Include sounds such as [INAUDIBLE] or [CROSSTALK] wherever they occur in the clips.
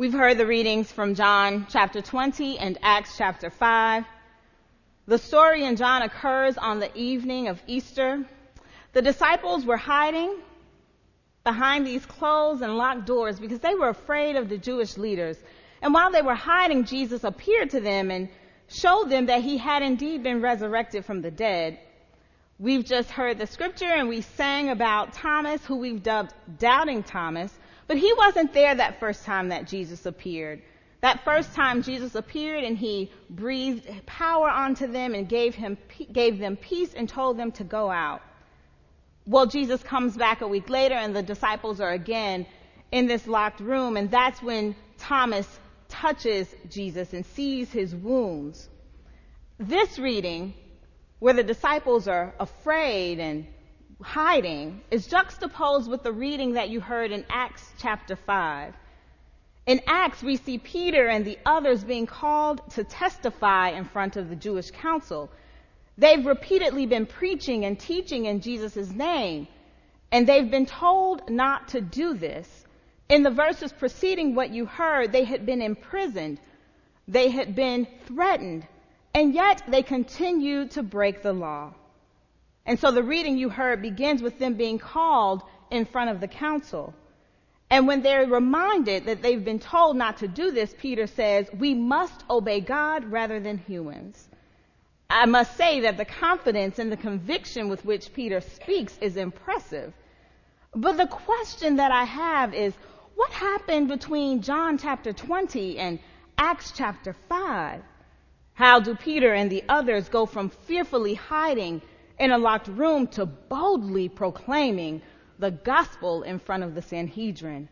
We've heard the readings from John chapter 20 and Acts chapter 5. The story in John occurs on the evening of Easter. The disciples were hiding behind these closed and locked doors because they were afraid of the Jewish leaders. And while they were hiding, Jesus appeared to them and showed them that he had indeed been resurrected from the dead. We've just heard the scripture and we sang about Thomas, who we've dubbed Doubting Thomas, but he wasn't there that first time that Jesus appeared. That first time Jesus appeared and he breathed power onto them and gave him, gave them peace and told them to go out. Well, Jesus comes back a week later and the disciples are again in this locked room and that's when Thomas touches Jesus and sees his wounds. This reading where the disciples are afraid and hiding is juxtaposed with the reading that you heard in Acts chapter 5. In Acts, we see Peter and the others being called to testify in front of the Jewish council. They've repeatedly been preaching and teaching in Jesus' name, and they've been told not to do this. In the verses preceding what you heard, they had been imprisoned, they had been threatened, and yet they continued to break the law. And so the reading you heard begins with them being called in front of the council. And when they're reminded that they've been told not to do this, Peter says, we must obey God rather than humans. I must say that the confidence and the conviction with which Peter speaks is impressive. But the question that I have is, what happened between John chapter 20 and Acts chapter 5? How do Peter and the others go from fearfully hiding in a locked room to boldly proclaiming the gospel in front of the Sanhedrin?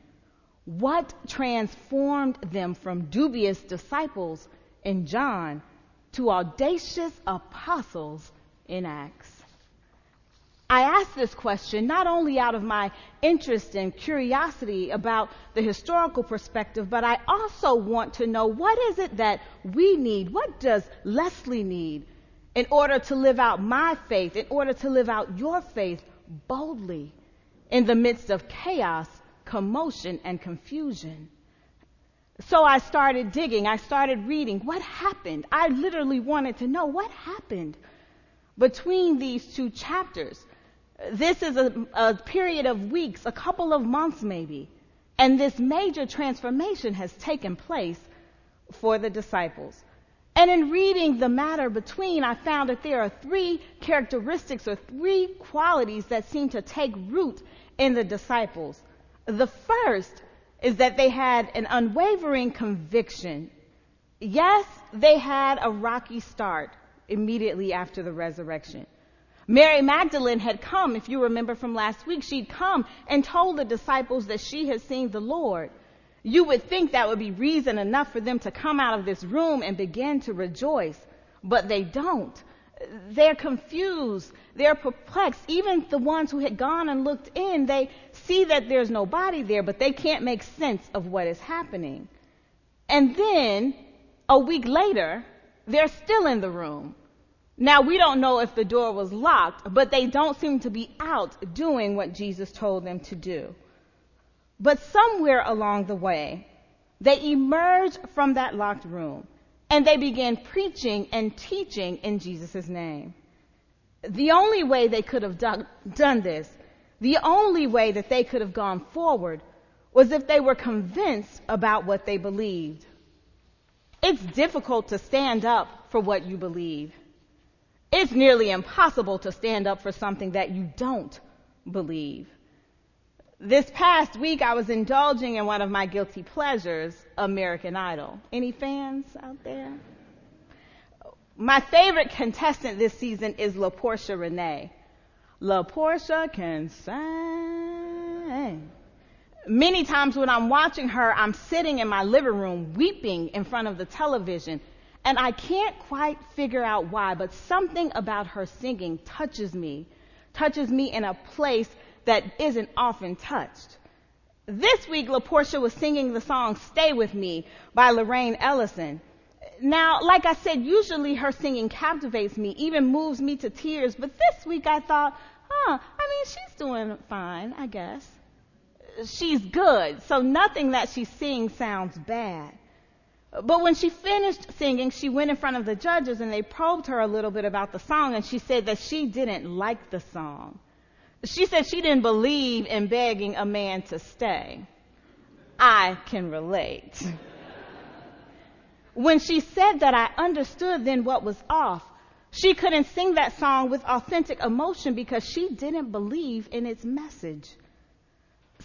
What transformed them from dubious disciples in John to audacious apostles in Acts? I ask this question not only out of my interest and curiosity about the historical perspective, but I also want to know what is it that we need? What does Leslie need in order to live out my faith, in order to live out your faith boldly in the midst of chaos, commotion, and confusion? So I started digging. I started reading. What happened? I literally wanted to know what happened between these two chapters. This is a, a, period of weeks, a couple of months maybe, and this major transformation has taken place for the disciples. And in reading the matter between, I found that there are three characteristics or three qualities that seem to take root in the disciples. The first is that they had an unwavering conviction. Yes, they had a rocky start immediately after the resurrection. Mary Magdalene had come, if you remember from last week, she'd come and told the disciples that she had seen the Lord. You would think that would be reason enough for them to come out of this room and begin to rejoice, but they don't. They're confused. They're perplexed. Even the ones who had gone and looked in, they see that there's nobody there, but they can't make sense of what is happening. And then, a week later, they're still in the room. Now, we don't know if the door was locked, but they don't seem to be out doing what Jesus told them to do. But somewhere along the way, they emerge from that locked room and they begin preaching and teaching in Jesus' name. The only way they could have done, done this, the only way that they could have gone forward was if they were convinced about what they believed. It's difficult to stand up for what you believe. It's nearly impossible to stand up for something that you don't believe. This past week, I was indulging in one of my guilty pleasures, American Idol. Any fans out there? My favorite contestant this season is La'Porsha Renae. La'Porsha can sing. Many times when I'm watching her, I'm sitting in my living room weeping in front of the television and I can't quite figure out why, but something about her singing touches me, touches me in a place that isn't often touched. This week, La'Porsha was singing the song Stay With Me by Lorraine Ellison. Now, like I said, usually her singing captivates me, even moves me to tears, but this week I thought, huh, I mean, she's doing fine, I guess. she's good, so nothing that she sings sounds bad. But when she finished singing, she went in front of the judges and they probed her a little bit about the song and she said that she didn't like the song. She said she didn't believe in begging a man to stay. I can relate. [LAUGHS] when she said that, I understood then what was off. She couldn't sing that song with authentic emotion because she didn't believe in its message.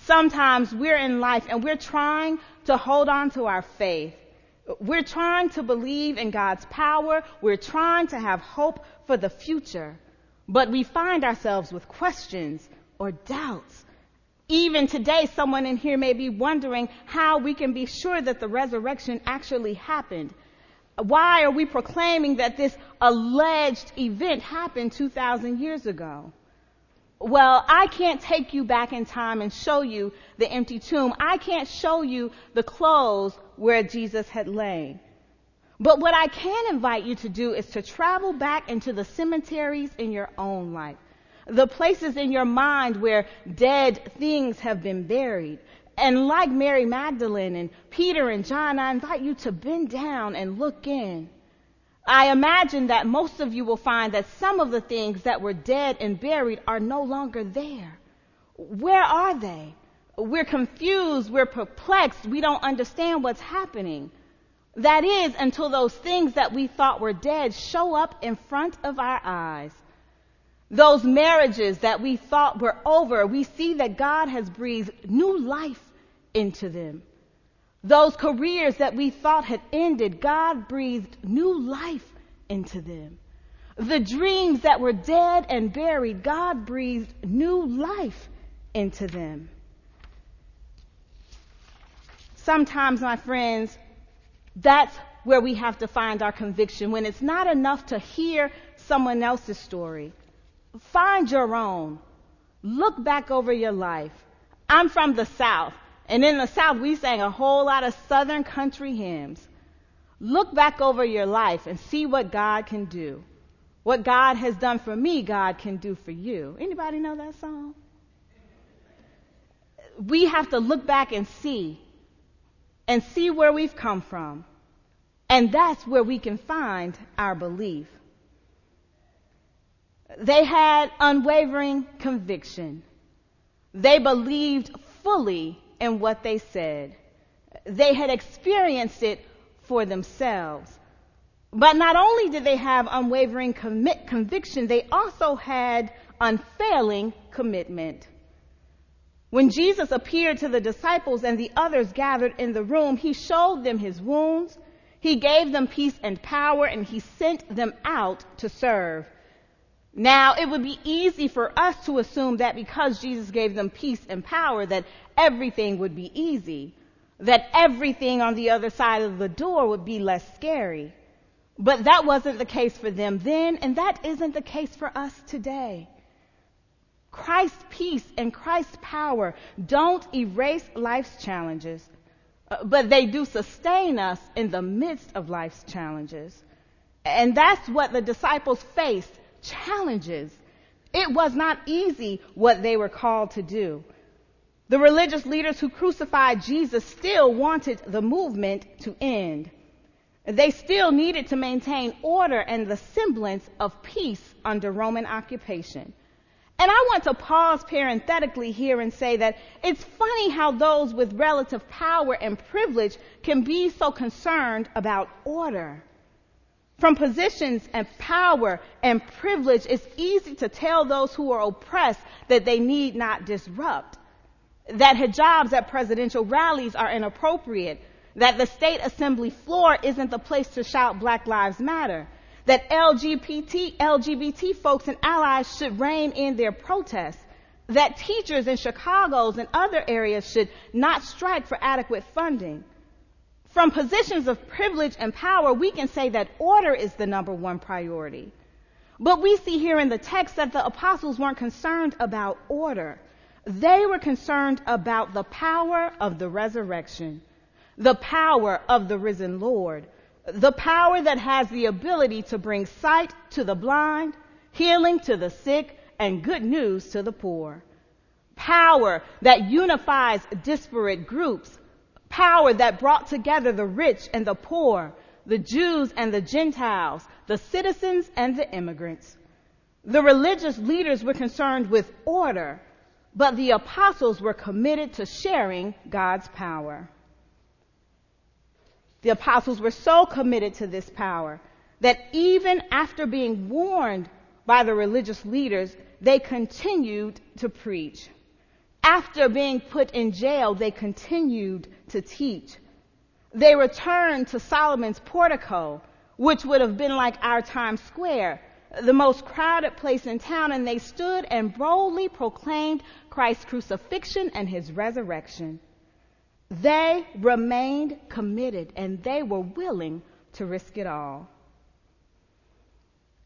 Sometimes we're in life and we're trying to hold on to our faith. We're trying to believe in God's power. We're trying to have hope for the future. But we find ourselves with questions or doubts. Even today, someone in here may be wondering how we can be sure that the resurrection actually happened. Why are we proclaiming that this alleged event happened 2,000 years ago? Well, I can't take you back in time and show you the empty tomb. I can't show you the clothes where Jesus had lain. But what I can invite you to do is to travel back into the cemeteries in your own life. The places in your mind where dead things have been buried. And like Mary Magdalene and Peter and John, I invite you to bend down and look in. I imagine that most of you will find that some of the things that were dead and buried are no longer there. Where are they? We're confused, we're perplexed, we don't understand what's happening. That is, until those things that we thought were dead show up in front of our eyes. Those marriages that we thought were over, we see that God has breathed new life into them. Those careers that we thought had ended, God breathed new life into them. The dreams that were dead and buried, God breathed new life into them. Sometimes, my friends, that's where we have to find our conviction. When it's not enough to hear someone else's story, find your own. Look back over your life. I'm from the South. And in the South, we sang a whole lot of Southern country hymns. Look back over your life and see what God can do. What God has done for me, God can do for you. Anybody know that song? We have to look back and see and see where we've come from. And that's where we can find our belief. They had unwavering conviction. They believed fully in what they said. They had experienced it for themselves. But not only did they have unwavering commit, conviction, they also had unfailing commitment. When Jesus appeared to the disciples and the others gathered in the room, he showed them his wounds, he gave them peace and power, and he sent them out to serve. Now, it would be easy for us to assume that because Jesus gave them peace and power, that everything would be easy, that everything on the other side of the door would be less scary. But that wasn't the case for them then, and that isn't the case for us today. Christ's peace and Christ's power don't erase life's challenges, uh, but they do sustain us in the midst of life's challenges. And that's what the disciples faced challenges. It was not easy what they were called to do. The religious leaders who crucified Jesus still wanted the movement to end. They still needed to maintain order and the semblance of peace under Roman occupation. And I want to pause parenthetically here and say that it's funny how those with relative power and privilege can be so concerned about order. From positions and power and privilege, it's easy to tell those who are oppressed that they need not disrupt. That hijabs at presidential rallies are inappropriate. That the state assembly floor isn't the place to shout Black Lives Matter. That LGBT, LGBT folks and allies should rein in their protests. That teachers in Chicago's and other areas should not strike for adequate funding from positions of privilege and power, we can say that order is the number one priority. But we see here in the text that the apostles weren't concerned about order. They were concerned about the power of the resurrection, the power of the risen Lord, the power that has the ability to bring sight to the blind, healing to the sick, and good news to the poor. power that unifies disparate groups, power that brought together the rich and the poor, the Jews and the Gentiles, the citizens and the immigrants. The religious leaders were concerned with order, but the apostles were committed to sharing God's power. The apostles were so committed to this power that even after being warned by the religious leaders, they continued to preach. After being put in jail, they continued to teach. They returned to Solomon's portico, which would have been like our Times Square, the most crowded place in town, and they stood and boldly proclaimed Christ's crucifixion and his resurrection. They remained committed and they were willing to risk it all.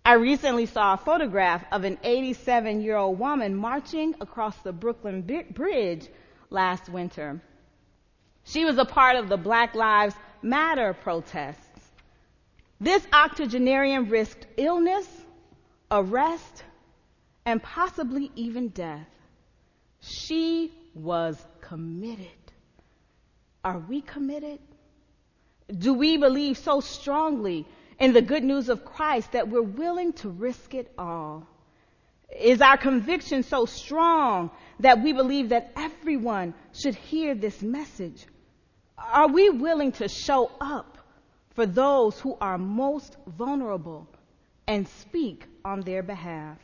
I recently saw a photograph of an 87 year old woman marching across the Brooklyn Bridge last winter. She was a part of the Black Lives Matter protests. This octogenarian risked illness, arrest, and possibly even death. She was committed. Are we committed? Do we believe so strongly in the good news of Christ that we're willing to risk it all? Is our conviction so strong that we believe that everyone should hear this message? Are we willing to show up for those who are most vulnerable and speak on their behalf?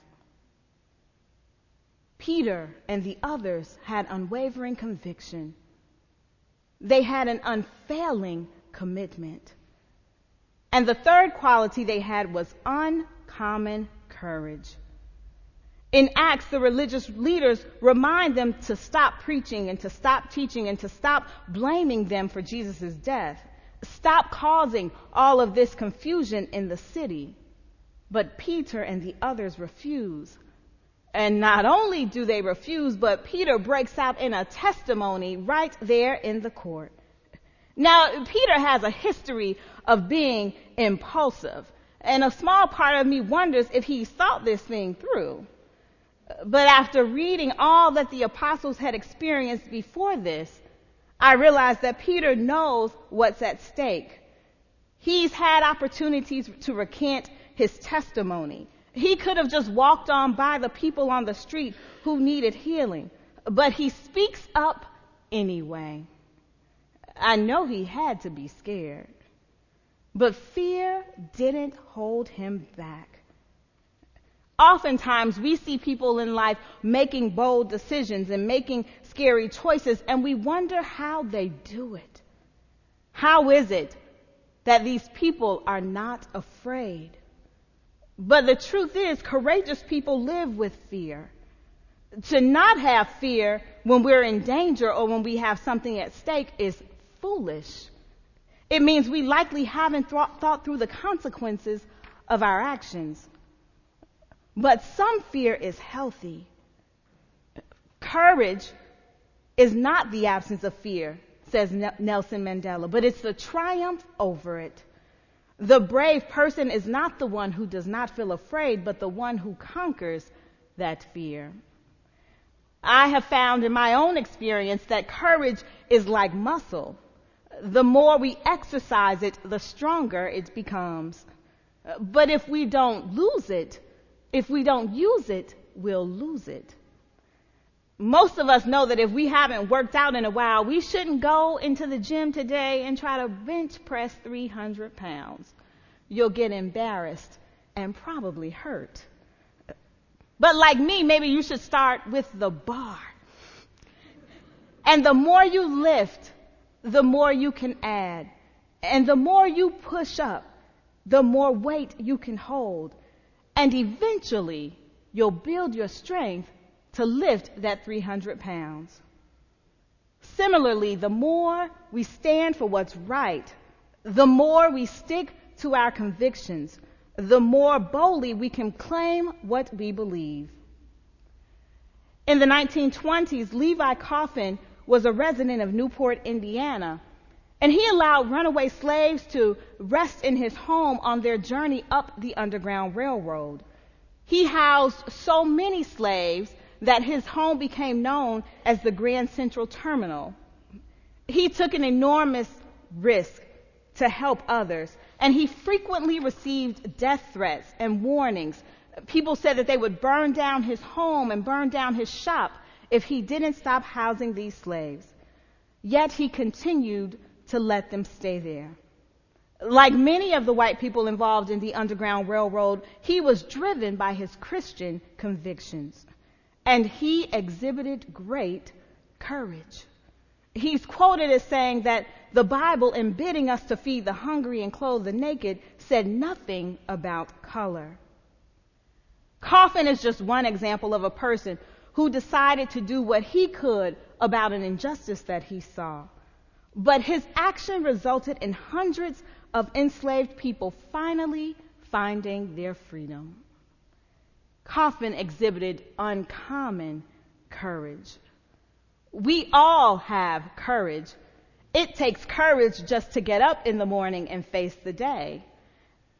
Peter and the others had unwavering conviction. They had an unfailing commitment. And the third quality they had was uncommon courage. In Acts, the religious leaders remind them to stop preaching and to stop teaching and to stop blaming them for Jesus' death. Stop causing all of this confusion in the city. But Peter and the others refuse. And not only do they refuse, but Peter breaks out in a testimony right there in the court. Now, Peter has a history of being impulsive, and a small part of me wonders if he thought this thing through. But after reading all that the apostles had experienced before this, I realized that Peter knows what's at stake. He's had opportunities to recant his testimony. He could have just walked on by the people on the street who needed healing, but he speaks up anyway. I know he had to be scared. But fear didn't hold him back. Oftentimes, we see people in life making bold decisions and making scary choices, and we wonder how they do it. How is it that these people are not afraid? But the truth is, courageous people live with fear. To not have fear when we're in danger or when we have something at stake is foolish. It means we likely haven't th- thought through the consequences of our actions. But some fear is healthy. Courage is not the absence of fear, says Nelson Mandela, but it's the triumph over it. The brave person is not the one who does not feel afraid, but the one who conquers that fear. I have found in my own experience that courage is like muscle the more we exercise it, the stronger it becomes. But if we don't lose it, if we don't use it, we'll lose it. Most of us know that if we haven't worked out in a while, we shouldn't go into the gym today and try to bench press 300 pounds. You'll get embarrassed and probably hurt. But like me, maybe you should start with the bar. And the more you lift, the more you can add. And the more you push up, the more weight you can hold. And eventually, you'll build your strength to lift that 300 pounds. Similarly, the more we stand for what's right, the more we stick to our convictions, the more boldly we can claim what we believe. In the 1920s, Levi Coffin was a resident of Newport, Indiana, and he allowed runaway slaves to rest in his home on their journey up the Underground Railroad. He housed so many slaves that his home became known as the Grand Central Terminal. He took an enormous risk to help others, and he frequently received death threats and warnings. People said that they would burn down his home and burn down his shop if he didn't stop housing these slaves. Yet he continued to let them stay there. Like many of the white people involved in the Underground Railroad, he was driven by his Christian convictions. And he exhibited great courage. He's quoted as saying that the Bible, in bidding us to feed the hungry and clothe the naked, said nothing about color. Coffin is just one example of a person who decided to do what he could about an injustice that he saw. But his action resulted in hundreds of enslaved people finally finding their freedom. Coffin exhibited uncommon courage. We all have courage. It takes courage just to get up in the morning and face the day.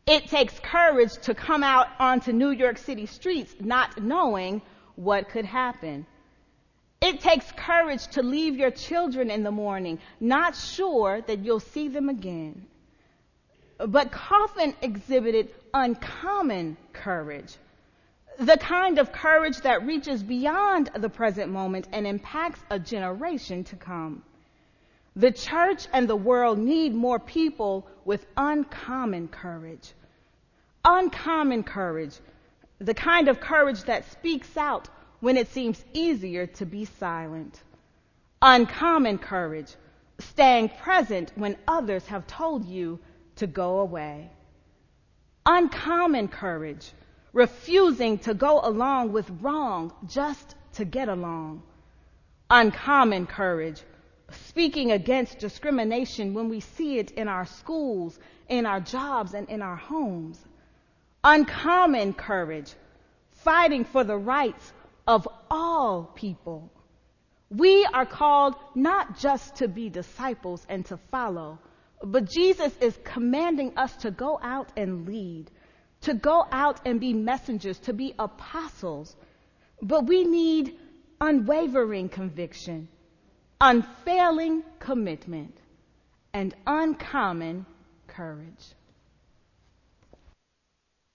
It takes courage to come out onto New York City streets not knowing what could happen. It takes courage to leave your children in the morning, not sure that you'll see them again. But Coffin exhibited uncommon courage. The kind of courage that reaches beyond the present moment and impacts a generation to come. The church and the world need more people with uncommon courage. Uncommon courage. The kind of courage that speaks out when it seems easier to be silent. Uncommon courage. Staying present when others have told you to go away. Uncommon courage, refusing to go along with wrong just to get along. Uncommon courage, speaking against discrimination when we see it in our schools, in our jobs, and in our homes. Uncommon courage, fighting for the rights of all people. We are called not just to be disciples and to follow, but Jesus is commanding us to go out and lead, to go out and be messengers, to be apostles. But we need unwavering conviction, unfailing commitment, and uncommon courage.